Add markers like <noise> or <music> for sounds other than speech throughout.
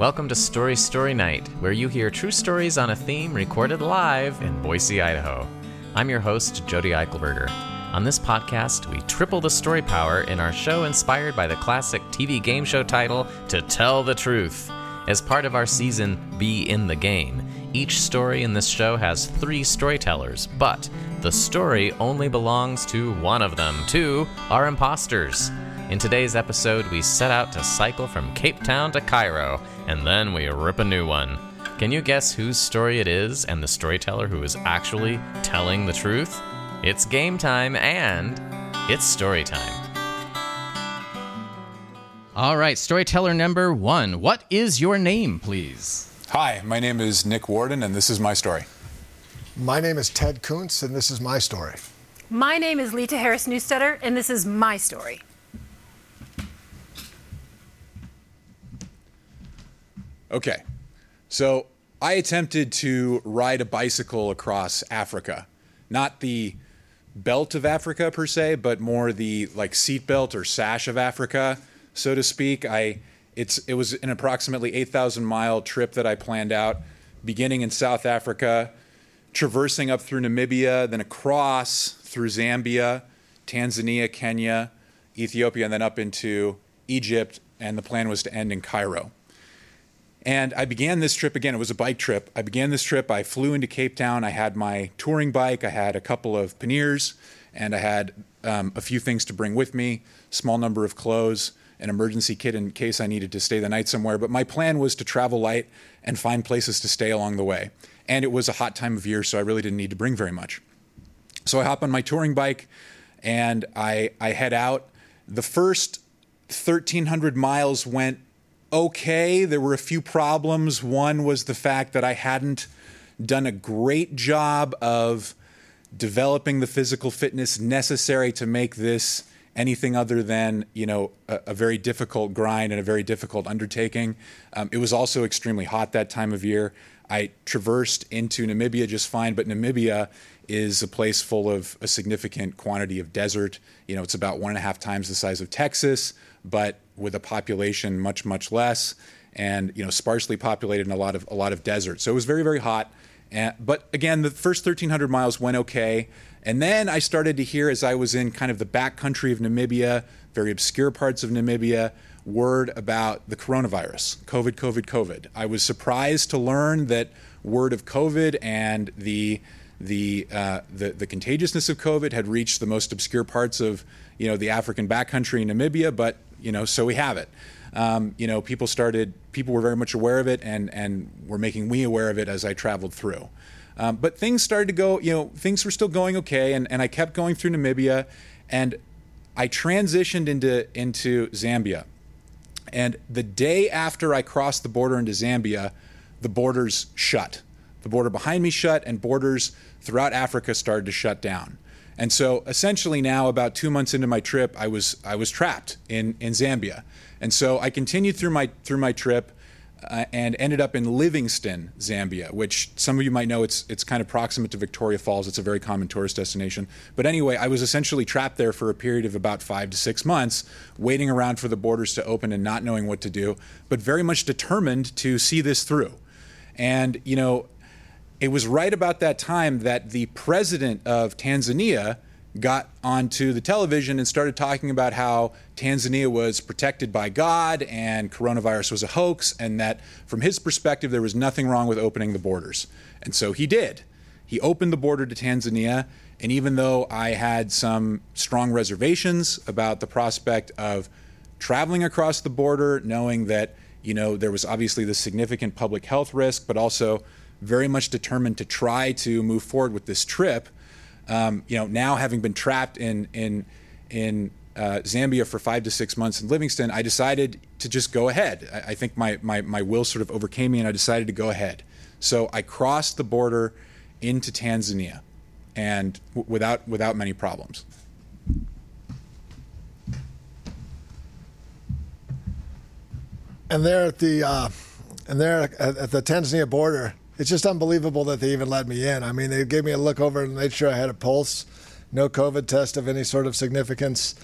Welcome to Story Story Night, where you hear true stories on a theme recorded live in Boise, Idaho. I'm your host, Jody Eichelberger. On this podcast, we triple the story power in our show inspired by the classic TV game show title, To Tell the Truth. As part of our season, Be in the Game, each story in this show has three storytellers, but the story only belongs to one of them. Two are imposters. In today's episode, we set out to cycle from Cape Town to Cairo, and then we rip a new one. Can you guess whose story it is and the storyteller who is actually telling the truth? It's game time and it's story time. All right, storyteller number one. What is your name, please? Hi, my name is Nick Warden, and this is my story. My name is Ted Kuntz, and this is my story. My name is Lita Harris Newstetter, and this is my story. Okay, so I attempted to ride a bicycle across Africa, not the belt of Africa per se, but more the like seat belt or sash of Africa, so to speak. I it's it was an approximately 8,000 mile trip that I planned out, beginning in South Africa, traversing up through Namibia, then across through Zambia, Tanzania, Kenya, Ethiopia, and then up into Egypt. And the plan was to end in Cairo. And I began this trip again. It was a bike trip. I began this trip. I flew into Cape Town. I had my touring bike. I had a couple of panniers, and I had um, a few things to bring with me. Small number of clothes, an emergency kit in case I needed to stay the night somewhere. But my plan was to travel light and find places to stay along the way. And it was a hot time of year, so I really didn't need to bring very much. So I hop on my touring bike, and I I head out. The first 1,300 miles went okay. There were a few problems. One was the fact that I hadn't done a great job of developing the physical fitness necessary to make this anything other than you know a, a very difficult grind and a very difficult undertaking. Um, it was also extremely hot that time of year. I traversed into Namibia just fine, but Namibia is a place full of a significant quantity of desert. You know, it's about one and a half times the size of Texas, but with a population much much less, and you know, sparsely populated in a lot of a lot of desert. So it was very very hot. And, but again, the first 1,300 miles went okay. And then I started to hear, as I was in kind of the back country of Namibia, very obscure parts of Namibia, word about the coronavirus COVID, COVID, COVID. I was surprised to learn that word of COVID and the the, uh, the the contagiousness of COVID had reached the most obscure parts of you know the African backcountry in Namibia, but you know so we have it. Um, you know, people started, people were very much aware of it, and and were making me aware of it as I traveled through. Um, but things started to go, you know, things were still going okay, and, and I kept going through Namibia, and I transitioned into into Zambia. And the day after I crossed the border into Zambia, the borders shut. The border behind me shut, and borders throughout Africa started to shut down. And so essentially now about 2 months into my trip, I was I was trapped in in Zambia. And so I continued through my through my trip uh, and ended up in Livingstone, Zambia, which some of you might know it's it's kind of proximate to Victoria Falls. It's a very common tourist destination. But anyway, I was essentially trapped there for a period of about 5 to 6 months, waiting around for the borders to open and not knowing what to do, but very much determined to see this through. And you know, it was right about that time that the president of Tanzania got onto the television and started talking about how Tanzania was protected by God and coronavirus was a hoax, and that from his perspective, there was nothing wrong with opening the borders. And so he did. He opened the border to Tanzania, and even though I had some strong reservations about the prospect of traveling across the border, knowing that you know there was obviously the significant public health risk, but also very much determined to try to move forward with this trip. Um, you know, now having been trapped in in in uh, Zambia for five to six months in Livingstone, I decided to just go ahead. I, I think my, my my will sort of overcame me, and I decided to go ahead. So I crossed the border into Tanzania, and w- without without many problems. And there at the uh, and there at, at the Tanzania border, it's just unbelievable that they even let me in. I mean, they gave me a look over and made sure I had a pulse, no COVID test of any sort of significance,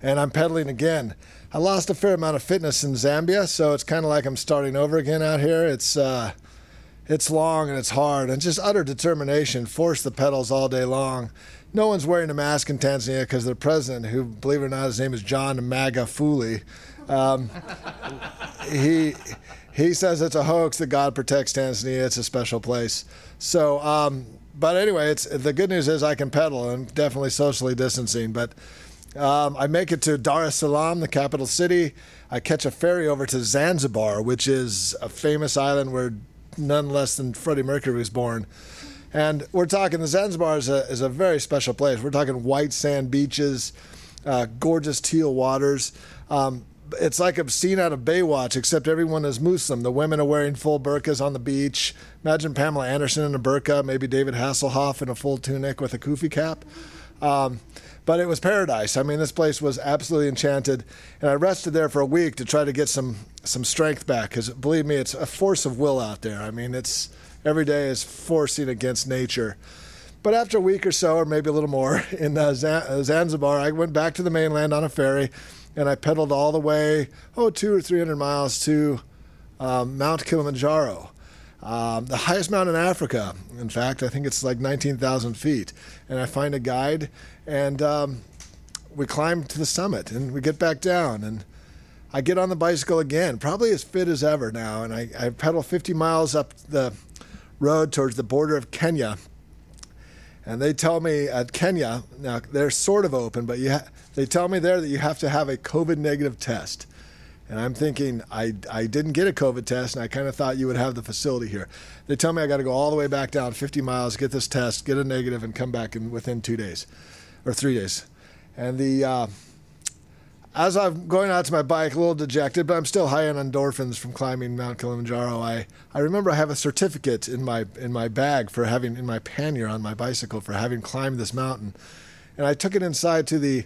and I'm pedaling again. I lost a fair amount of fitness in Zambia, so it's kind of like I'm starting over again out here. It's uh, it's long and it's hard, and just utter determination. Force the pedals all day long. No one's wearing a mask in Tanzania because their president, who, believe it or not, his name is John Magufuli, um, he he says it's a hoax that God protects Tanzania. It's a special place. So, um, but anyway, it's the good news is I can pedal and definitely socially distancing. But um, I make it to Dar es Salaam, the capital city. I catch a ferry over to Zanzibar, which is a famous island where none less than Freddie Mercury was born. And we're talking the Zanzibar is a, is a very special place. We're talking white sand beaches, uh, gorgeous teal waters. Um, it's like a scene out of Baywatch, except everyone is Muslim. The women are wearing full burqas on the beach. Imagine Pamela Anderson in a burqa, maybe David Hasselhoff in a full tunic with a kufi cap. Um, but it was paradise. I mean, this place was absolutely enchanted, and I rested there for a week to try to get some some strength back. Because believe me, it's a force of will out there. I mean, it's every day is forcing against nature. But after a week or so, or maybe a little more, <laughs> in uh, Zanzibar, I went back to the mainland on a ferry and I pedaled all the way, oh, two or three hundred miles to um, Mount Kilimanjaro, um, the highest mountain in Africa. In fact, I think it's like 19,000 feet. And I find a guide, and um, we climb to the summit, and we get back down, and I get on the bicycle again, probably as fit as ever now, and I, I pedal 50 miles up the road towards the border of Kenya. And they tell me at Kenya, now they're sort of open, but you ha- they tell me there that you have to have a COVID negative test. And I'm thinking, I, I didn't get a COVID test, and I kind of thought you would have the facility here. They tell me I got to go all the way back down 50 miles, get this test, get a negative, and come back in within two days or three days. And the uh, as I'm going out to my bike, a little dejected, but I'm still high on endorphins from climbing Mount Kilimanjaro. I, I remember I have a certificate in my in my bag for having in my pannier on my bicycle for having climbed this mountain, and I took it inside to the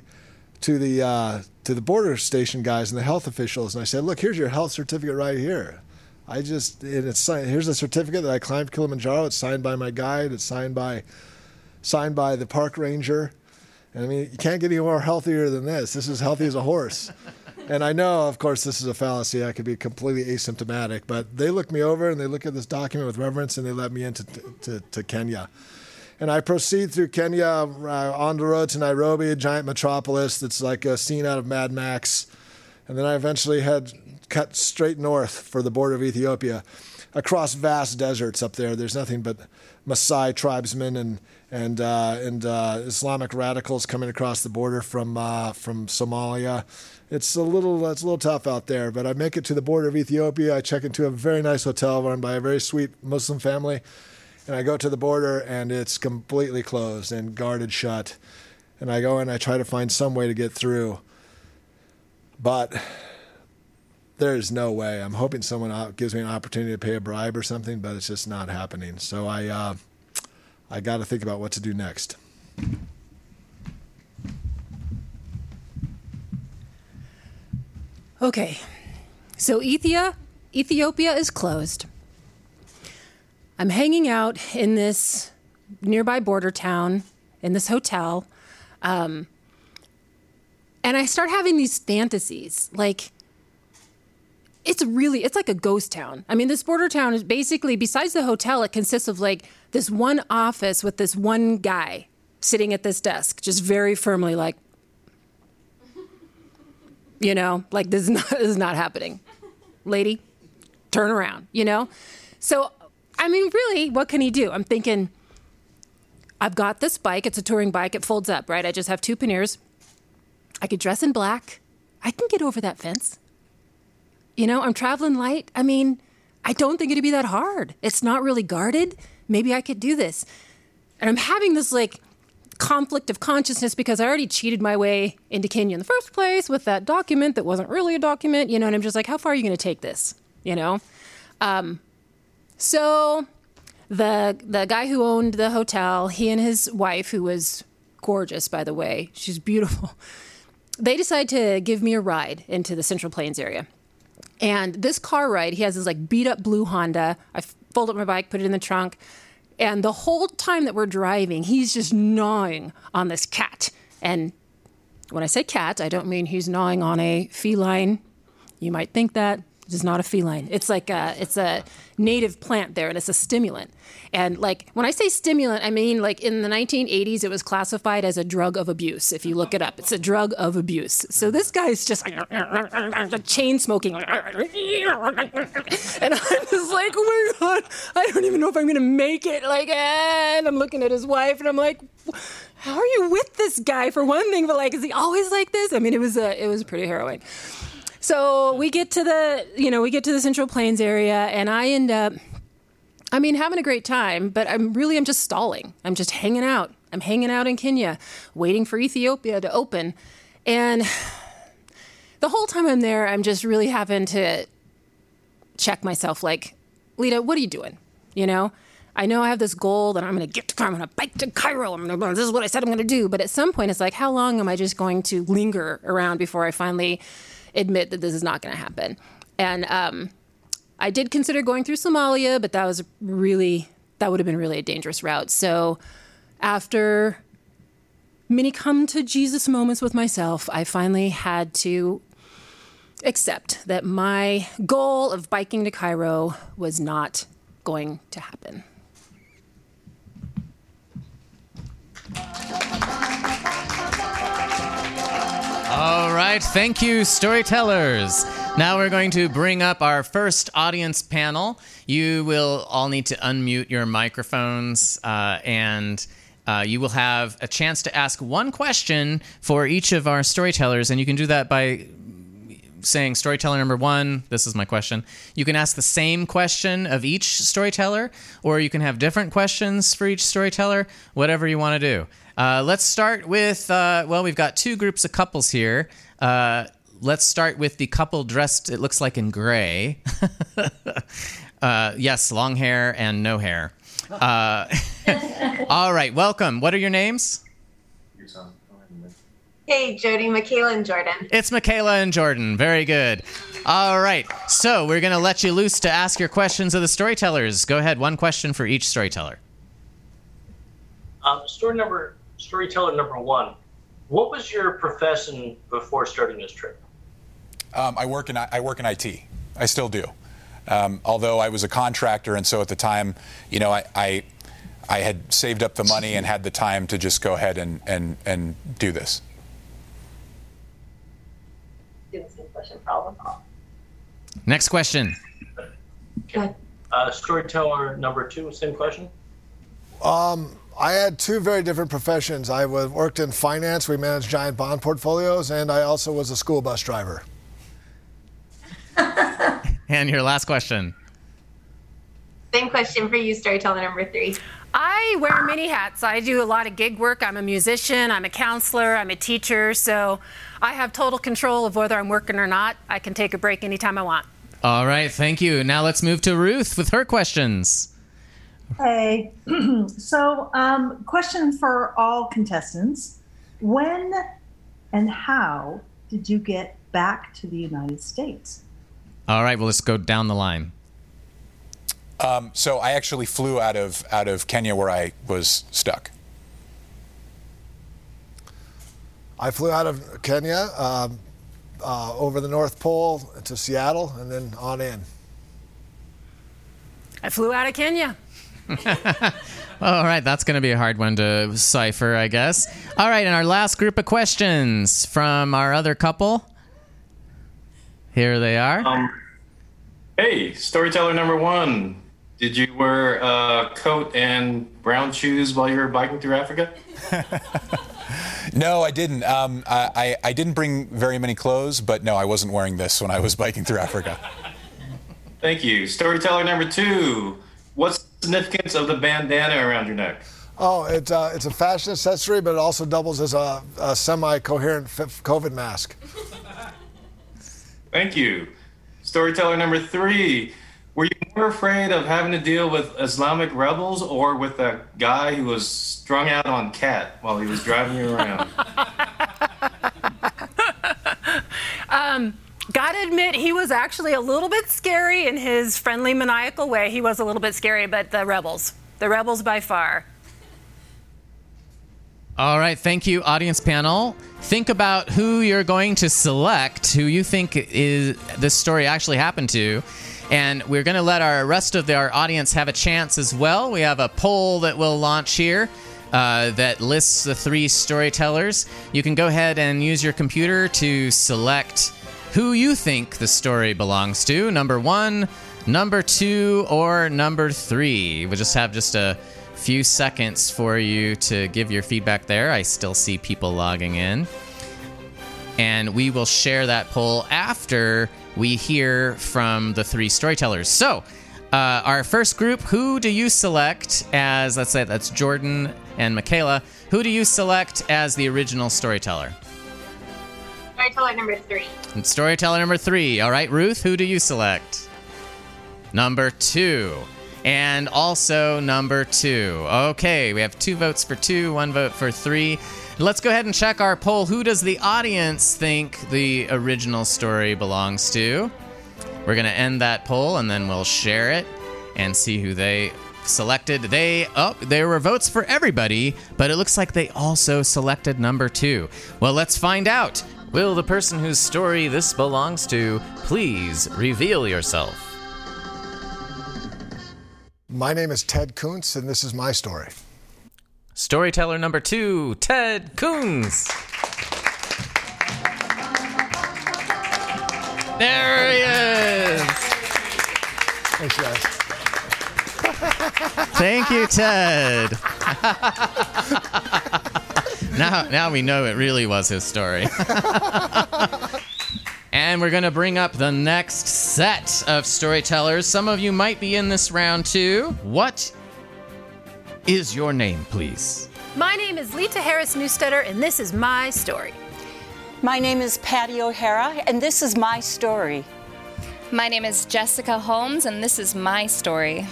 to the uh, to the border station guys and the health officials, and I said, "Look, here's your health certificate right here. I just it's signed. Here's a certificate that I climbed Kilimanjaro. It's signed by my guide. It's signed by signed by the park ranger." And I mean, you can't get any more healthier than this. This is healthy as a horse. <laughs> and I know, of course, this is a fallacy. I could be completely asymptomatic, but they look me over and they look at this document with reverence and they let me into to, to Kenya. And I proceed through Kenya uh, on the road to Nairobi, a giant metropolis that's like a scene out of Mad Max. And then I eventually head cut straight north for the border of Ethiopia, across vast deserts up there. There's nothing but Maasai tribesmen and and uh, and uh, Islamic radicals coming across the border from uh, from Somalia. It's a little it's a little tough out there, but I make it to the border of Ethiopia. I check into a very nice hotel run by a very sweet Muslim family and I go to the border and it's completely closed and guarded shut. And I go and I try to find some way to get through. But there's no way. I'm hoping someone gives me an opportunity to pay a bribe or something, but it's just not happening. So I, uh, I got to think about what to do next. Okay, so Ethiopia, Ethiopia is closed. I'm hanging out in this nearby border town in this hotel. Um, and I start having these fantasies. Like, it's really, it's like a ghost town. I mean, this border town is basically, besides the hotel, it consists of like this one office with this one guy sitting at this desk, just very firmly, like, you know, like this is not, <laughs> this is not happening. Lady, turn around, you know? So I mean, really, what can he do? I'm thinking, I've got this bike. It's a touring bike. It folds up, right? I just have two panniers. I could dress in black. I can get over that fence. You know, I'm traveling light. I mean, I don't think it'd be that hard. It's not really guarded. Maybe I could do this. And I'm having this like conflict of consciousness because I already cheated my way into Kenya in the first place with that document that wasn't really a document, you know, and I'm just like, how far are you going to take this? You know? Um, so the the guy who owned the hotel, he and his wife, who was gorgeous by the way, she's beautiful. <laughs> They decide to give me a ride into the Central Plains area. And this car ride, he has this like beat up blue Honda. I fold up my bike, put it in the trunk, and the whole time that we're driving, he's just gnawing on this khat and When I say khat, I don't mean he's gnawing on a feline. You might think that. It is not a feline. It's like a, it's a native plant there, and it's a stimulant. And like when I say stimulant, I mean like in the 1980s, it was classified as a drug of abuse. If you look it up, it's a drug of abuse. So this guy's just chain smoking, and I'm just like, oh my god, I don't even know if I'm gonna make it. Like, and I'm looking at his wife, and I'm like how are you with this guy for one thing but like is he always like this i mean it was a, it was pretty harrowing so we get to the you know we get to the central plains area and i end up i mean having a great time but i'm really i'm just stalling i'm just hanging out i'm hanging out in kenya waiting for ethiopia to open and the whole time i'm there i'm just really having to check myself like lita what are you doing you know I know I have this goal that I'm going to get to Cairo. I'm going to bike to Cairo. I'm gonna, this is what I said I'm going to do. But at some point, it's like, how long am I just going to linger around before I finally admit that this is not going to happen? And um, I did consider going through Somalia, but that was really, that would have been really a dangerous route. So after many come to Jesus moments with myself, I finally had to accept that my goal of biking to Cairo was not going to happen. All right, thank you, storytellers. Now we're going to bring up our first audience panel. You will all need to unmute your microphones, uh, and uh, you will have a chance to ask one question for each of our storytellers, and you can do that by saying storyteller number one, this is my question. You can ask the same question of each storyteller, or you can have different questions for each storyteller, whatever you want to do. Uh, let's start with, uh, well, we've got two groups of couples here. Uh, let's start with the couple dressed, it looks like in gray. <laughs> Uh, yes, long hair and no hair. Uh, <laughs> all right, welcome. What are your names? Hey, Jody, Michaela, and Jordan. It's Michaela and Jordan. Very good. All right. So we're going to let you loose to ask your questions of the storytellers. Go ahead. One question for each storyteller. Um, story number, storyteller number one. What was your profession before starting this trip? Um, I work in I work in IT. I still do. Um, although I was a contractor, and so at the time, you know, I, I I had saved up the money and had the time to just go ahead and and and do this. Question problem. Next question. Okay. Uh, storyteller number two, same question. Um, I had two very different professions. I worked in finance. We managed giant bond portfolios, and I also was a school bus driver. <laughs> and your last question. Same question for you, storyteller number three. I wear many hats. I do a lot of gig work. I'm a musician, I'm a counselor, I'm a teacher. So I have total control of whether I'm working or not. I can take a break anytime I want. All right, thank you. Now let's move to Ruth with her questions. Hey, <clears throat> so um, question for all contestants. When and how did you get back to the United States? All right, well, let's go down the line. Um, so I actually flew out of out of Kenya where I was stuck. I flew out of Kenya um, uh, over the North Pole to Seattle and then on in. I flew out of Kenya. <laughs> All right, that's going to be a hard one to cipher, I guess. All right, and our last group of questions from our other couple. Here they are. Um, hey, storyteller number one. Did you wear a coat and brown shoes while you were biking through Africa? <laughs> no, I didn't. Um, I, I didn't bring very many clothes, but no, I wasn't wearing this when I was biking through Africa. Thank you. Storyteller number two. What's the significance of the bandana around your neck? Oh, it's, uh, it's a fashion accessory, but it also doubles as a, a semi coherent COVID mask. Thank you. Storyteller number three. Were you more afraid of having to deal with Islamic rebels or with a guy who was strung out on khat while he was driving you around? <laughs> um, gotta admit, he was actually a little bit scary in his friendly, maniacal way. He was a little bit scary, but the rebels, the rebels by far. All right, thank you, audience panel. Think about who you're going to select, who you think is this story actually happened to, and we're going to let our rest of the, our audience have a chance as well. We have a poll that we'll launch here. Uh, that lists the three storytellers. You can go ahead and use your computer to select who you think the story belongs to number one, number two, or number three. We'll just have just a few seconds for you to give your feedback there. I still see people logging in. And we will share that poll after we hear from the three storytellers. So, uh, our first group, who do you select as, let's say that's Jordan and Michaela, who do you select as the original storyteller? Storyteller number three. And storyteller number three. All right, Ruth, who do you select? Number two. And also number two. Okay, we have two votes for two, one vote for three. Let's go ahead and check our poll. Who does the audience think the original story belongs to? We're going to end that poll and then we'll share it and see who they selected. They oh, there were votes for everybody, but it looks like they also selected number 2. Well, let's find out. Will the person whose story this belongs to please reveal yourself? My name is Ted Kuntz, and this is my story. Storyteller number 2, Ted Coons. There he is. Thanks, guys. Thank you, Ted. now, now we know it really was his story. and we're going to bring up the next set of storytellers. Some of you might be in this round too. What is your name, please? My name is Lita Harris Newstetter, and this is my story. My name is Patty O'Hara, and this is my story. My name is Jessica Holmes, and this is my story.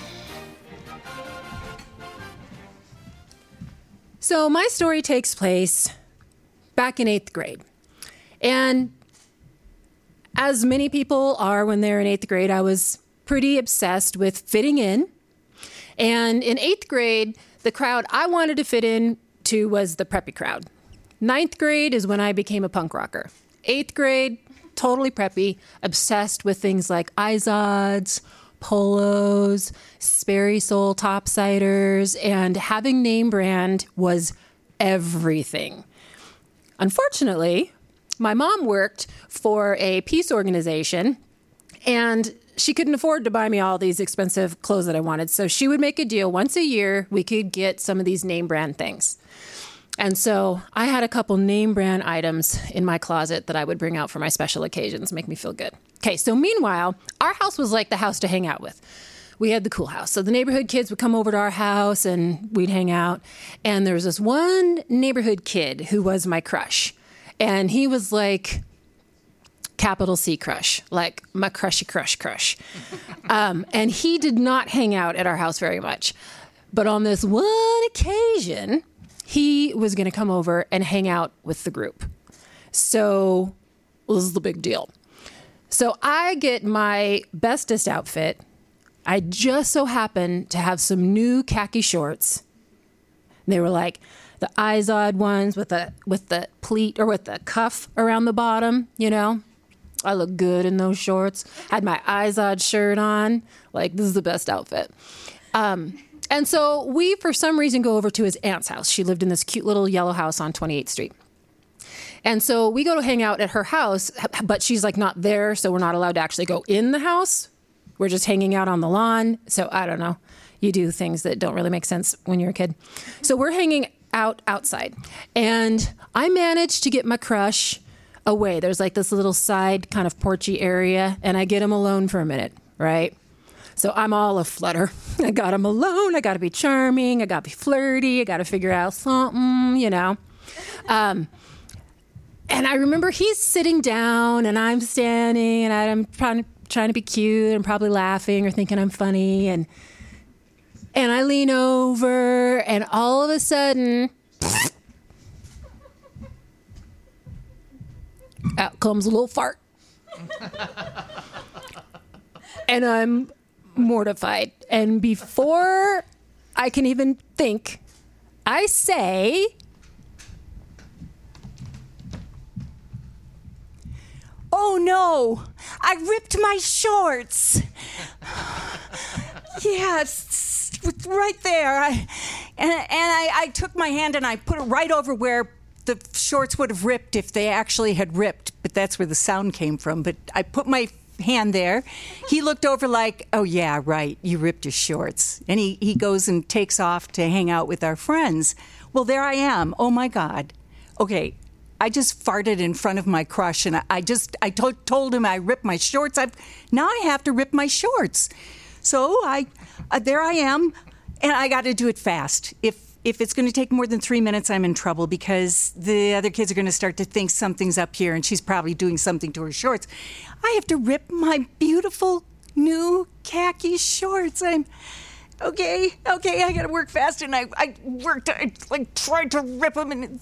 So, my story takes place back in eighth grade. And as many people are when they're in eighth grade, I was pretty obsessed with fitting in. And in eighth grade, the crowd I wanted to fit in to was the preppy crowd. Ninth grade is when I became a punk rocker. Eighth grade, totally preppy, obsessed with things like Izods, polos, Sperry Soul topsiders, and having name brand was everything. Unfortunately, my mom worked for a peace organization and she couldn't afford to buy me all these expensive clothes that I wanted. So she would make a deal once a year we could get some of these name brand things. And so I had a couple name brand items in my closet that I would bring out for my special occasions, make me feel good. Okay, so meanwhile, our house was like the house to hang out with. We had the cool house. So the neighborhood kids would come over to our house and we'd hang out. And there was this one neighborhood kid who was my crush. And he was like, capital C crush, like my crushy crush crush. Um, and he did not hang out at our house very much. But on this one occasion, he was going to come over and hang out with the group. So this is the big deal. So I get my bestest outfit. I just so happen to have some new khaki shorts. They were like the Izod ones with the with the pleat or with the cuff around the bottom, you know. I look good in those shorts. Had my Izod shirt on. Like this is the best outfit. Um, and so we, for some reason, go over to his aunt's house. She lived in this cute little yellow house on 28th Street. And so we go to hang out at her house, but she's like not there, so we're not allowed to actually go in the house. We're just hanging out on the lawn. So I don't know. You do things that don't really make sense when you're a kid. So we're hanging out outside. And I managed to get my crush away. There's like this little side kind of porchy area, and I get him alone for a minute, right? So I'm all a flutter. <laughs> I got him alone. I got to be charming. I got to be flirty. I got to figure out something, you know. Um, and I remember he's sitting down and I'm standing and I'm trying trying to be cute and probably laughing or thinking I'm funny and and I lean over and all of a sudden out comes a little fart. and I'm mortified. And before I can even think, I say, Oh no, I ripped my shorts. <sighs> yeah, it's, right there. I, and and I, I took my hand and I put it right over where the shorts would have ripped if they actually had ripped, but that's where the sound came from. But I put my hand there. He looked over like, oh, yeah, right, you ripped your shorts. And he, he goes and takes off to hang out with our friends. Well, there I am. Oh, my God. Okay, I just farted in front of my crush, and I, just I to- told him I ripped my shorts. I've now I have to rip my shorts. So I uh, there I am, and I got to do it fast. If if it's going to take more than three minutes, I'm in trouble because the other kids are going to start to think something's up here, and she's probably doing something to her shorts. I have to rip my beautiful new khaki shorts. I'm okay. Okay, I got to work fast, and I I worked. I like tried to rip them and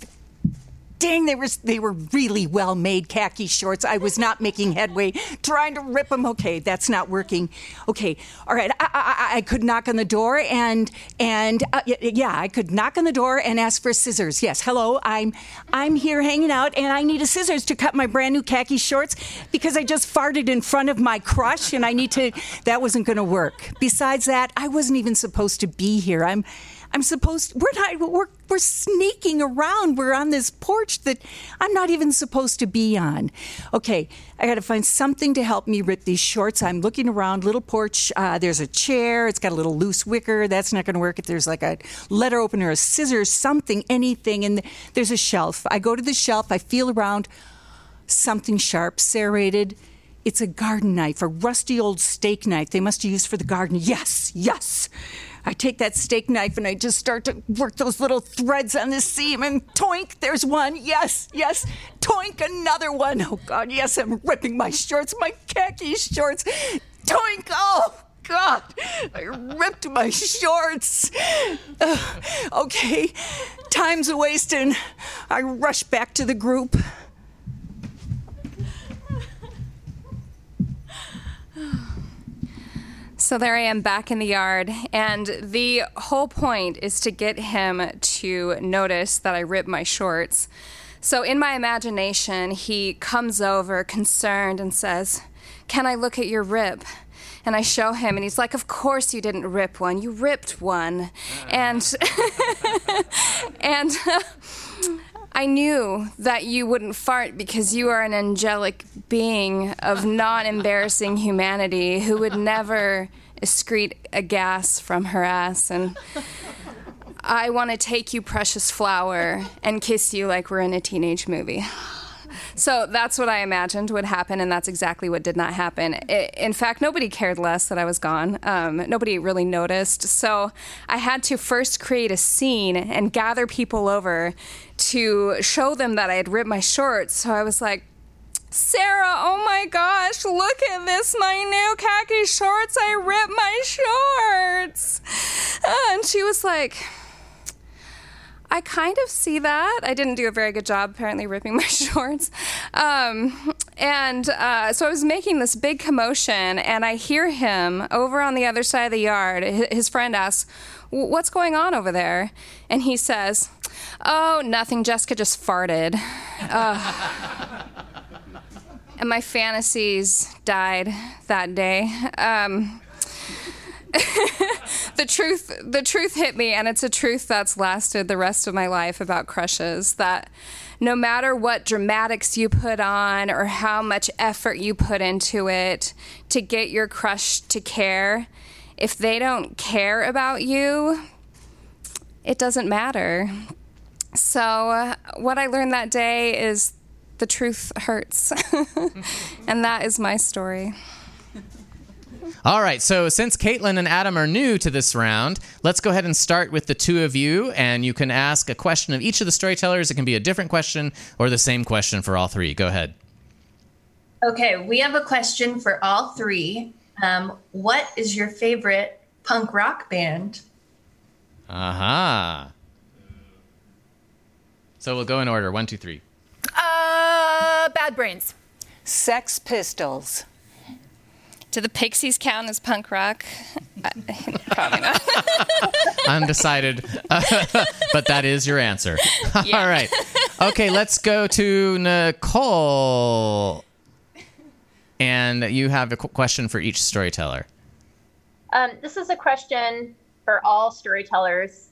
dang, they were they were really well made khaki shorts. I was not making headway trying to rip them. Okay, that's not working. Okay, all right. I, I, I could knock on the door and and uh, yeah, I could knock on the door and ask for scissors. Yes, hello, I'm I'm here hanging out and I need a scissors to cut my brand new khaki shorts because I just farted in front of my crush and I need to. That wasn't going to work. Besides that, I wasn't even supposed to be here. I'm. I'm supposed we're not we're we're sneaking around. We're on this porch that I'm not even supposed to be on. Okay, I got to find something to help me rip these shorts. I'm looking around. Little porch. Uh, there's a chair. It's got a little loose wicker. That's not going to work. If there's like a letter opener, a scissors, something, anything, and there's a shelf. I go to the shelf. I feel around. Something sharp, serrated. It's a garden knife, a rusty old steak knife they must have used for the garden. Yes, yes. I take that steak knife and I just start to work those little threads on the seam and toink, there's one. Yes, yes. Toink, another one. Oh, God, yes, I'm ripping my shorts, my khaki shorts. Toink, oh, God, I ripped my shorts. Uh, okay, time's a wasting. I rush back to the group. So there I am back in the yard, and the whole point is to get him to notice that I ripped my shorts. So in my imagination, he comes over concerned and says, Can I look at your rip? And I show him, and he's like, Of course you didn't rip one. You ripped one. And, <laughs> and, <laughs> I knew that you wouldn't fart because you are an angelic being of non embarrassing humanity who would never excrete a gas from her ass. And I want to take you, precious flower, and kiss you like we're in a teenage movie. So that's what I imagined would happen, and that's exactly what did not happen. in fact, nobody cared less that I was gone. Um, nobody really noticed. So I had to first create a scene and gather people over to show them that I had ripped my shorts. So I was like, Sarah, oh my gosh, look at this, my new khaki shorts. I ripped my shorts. And she was like, I kind of see that. I didn't do a very good job, apparently, ripping my <laughs> shorts. Um, and uh, so I was making this big commotion, and I hear him over on the other side of the yard. His friend asks, What's going on over there? And he says, Oh, nothing. Jessica just farted. Uh, <laughs> and my fantasies died that day. Um, <laughs> the truth the truth hit me and it's a truth that's lasted the rest of my life about crushes that no matter what dramatics you put on or how much effort you put into it to get your crush to care if they don't care about you it doesn't matter. So uh, what i learned that day is the truth hurts <laughs> and that is my story all right, so since Caitlin and Adam are new to this round, let's go ahead and start with the two of you, and you can ask a question of each of the storytellers. It can be a different question or the same question for all three. Go ahead. Okay, we have a question for all three. Um, what is your favorite punk rock band? Aha. Uh-huh. So we'll go in order one, two, three. Uh, Bad Brains. Sex Pistols. Do the Pixies count as punk rock? <laughs> Probably not. <laughs> Undecided, <laughs> but that is your answer. Yeah. All right. Okay, let's go to Nicole. and you have a qu- question for each storyteller. Um, this is a question for all storytellers,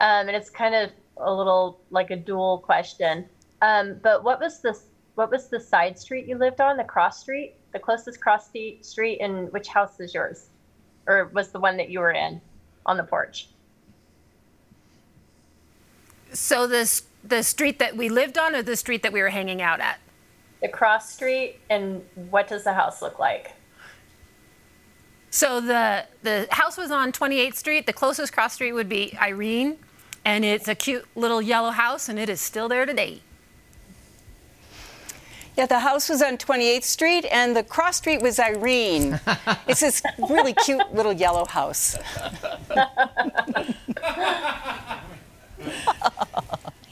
um, and it's kind of a little like a dual question. Um, but what was the what was the side street you lived on? The cross street, the closest cross street, street, and which house is yours, or was the one that you were in on the porch? So this the street that we lived on, or the street that we were hanging out at? The cross street, and what does the house look like? So the the house was on 28th Street. The closest cross street would be Irene, and it's a cute little yellow house, and it is still there today. Yeah, the house was on 28th Street, and the cross street was Irene. <laughs> it's this really cute little yellow house. <laughs>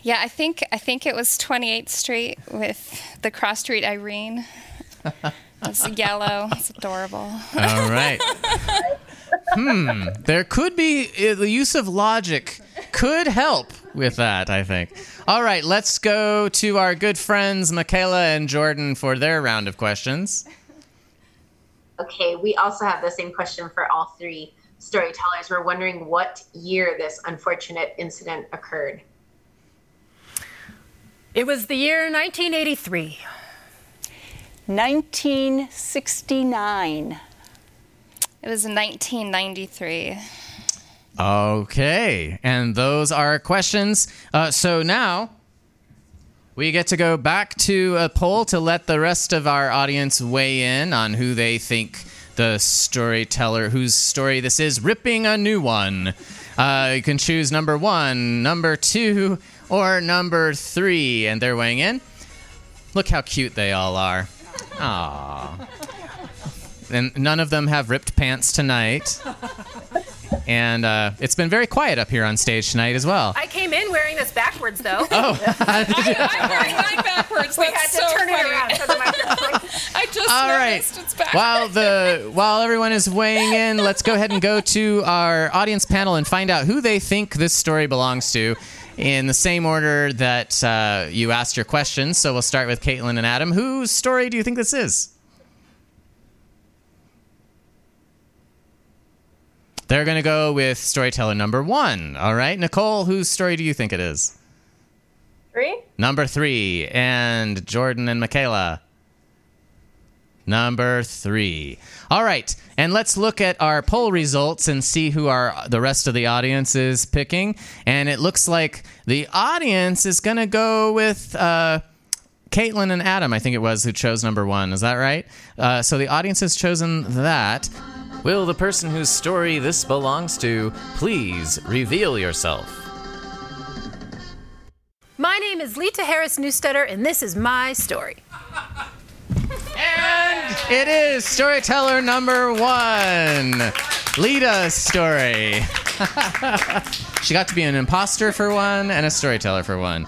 Yeah, I think I think it was 28th Street with the cross street Irene. It's yellow. It's adorable. All right. <laughs> hmm. There could be uh, the use of logic could help with that. I think. All right. Let's go to our good friends Michaela and Jordan for their round of questions. Okay, we also have the same question for all three storytellers. We're wondering what year this unfortunate incident occurred. It was the year 1983. 1969. It was 1993. Okay, and those are questions. Uh, so now we get to go back to a poll to let the rest of our audience weigh in on who they think the storyteller, whose story this is, ripping a new one. Uh, you can choose number one, number two, or number three, and they're weighing in. Look how cute they all are. Aww. And none of them have ripped pants tonight. And uh, it's been very quiet up here on stage tonight as well. I came in wearing this backwards, though. <laughs> Oh. <laughs> I'm wearing mine backwards. We That's had to so turn it funny. around for the microphone. I just All right. noticed it's backwards. While the while everyone is weighing in, let's go ahead and go to our audience panel and find out who they think this story belongs to. In the same order that uh, you asked your questions, so we'll start with Caitlin and Adam. Whose story do you think this is? They're going to go with storyteller number one. All right, Nicole, whose story do you think it is? Three. Number three, and Jordan and Michaela. Number three. All right, and let's look at our poll results and see who our the rest of the audience is picking. And it looks like the audience is going to go with uh, Caitlin and Adam. I think it was who chose number one. Is that right? Uh, so the audience has chosen that. Will the person whose story this belongs to please reveal yourself? My name is Lita Harris Newstetter, and this is my story. And it is storyteller number one, Lita's story. <laughs> she got to be an imposter for one and a storyteller for one.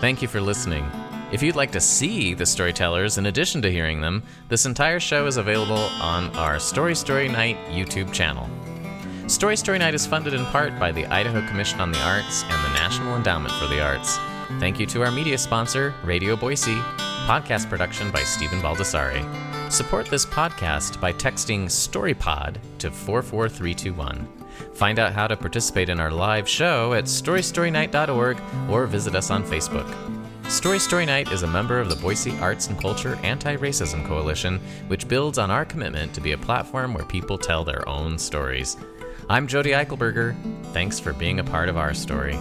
Thank you for listening. If you'd like to see the storytellers in addition to hearing them, this entire show is available on our Story Story Night YouTube channel. Story Story Night is funded in part by the Idaho Commission on the Arts and the National Endowment for the Arts. Thank you to our media sponsor, Radio Boise, podcast production by Stephen Baldessari. Support this podcast by texting StoryPod to 44321. Find out how to participate in our live show at storystorynight.org or visit us on Facebook. Story Story Night is a member of the Boise Arts and Culture Anti Racism Coalition, which builds on our commitment to be a platform where people tell their own stories. I'm Jody Eichelberger. Thanks for being a part of our story.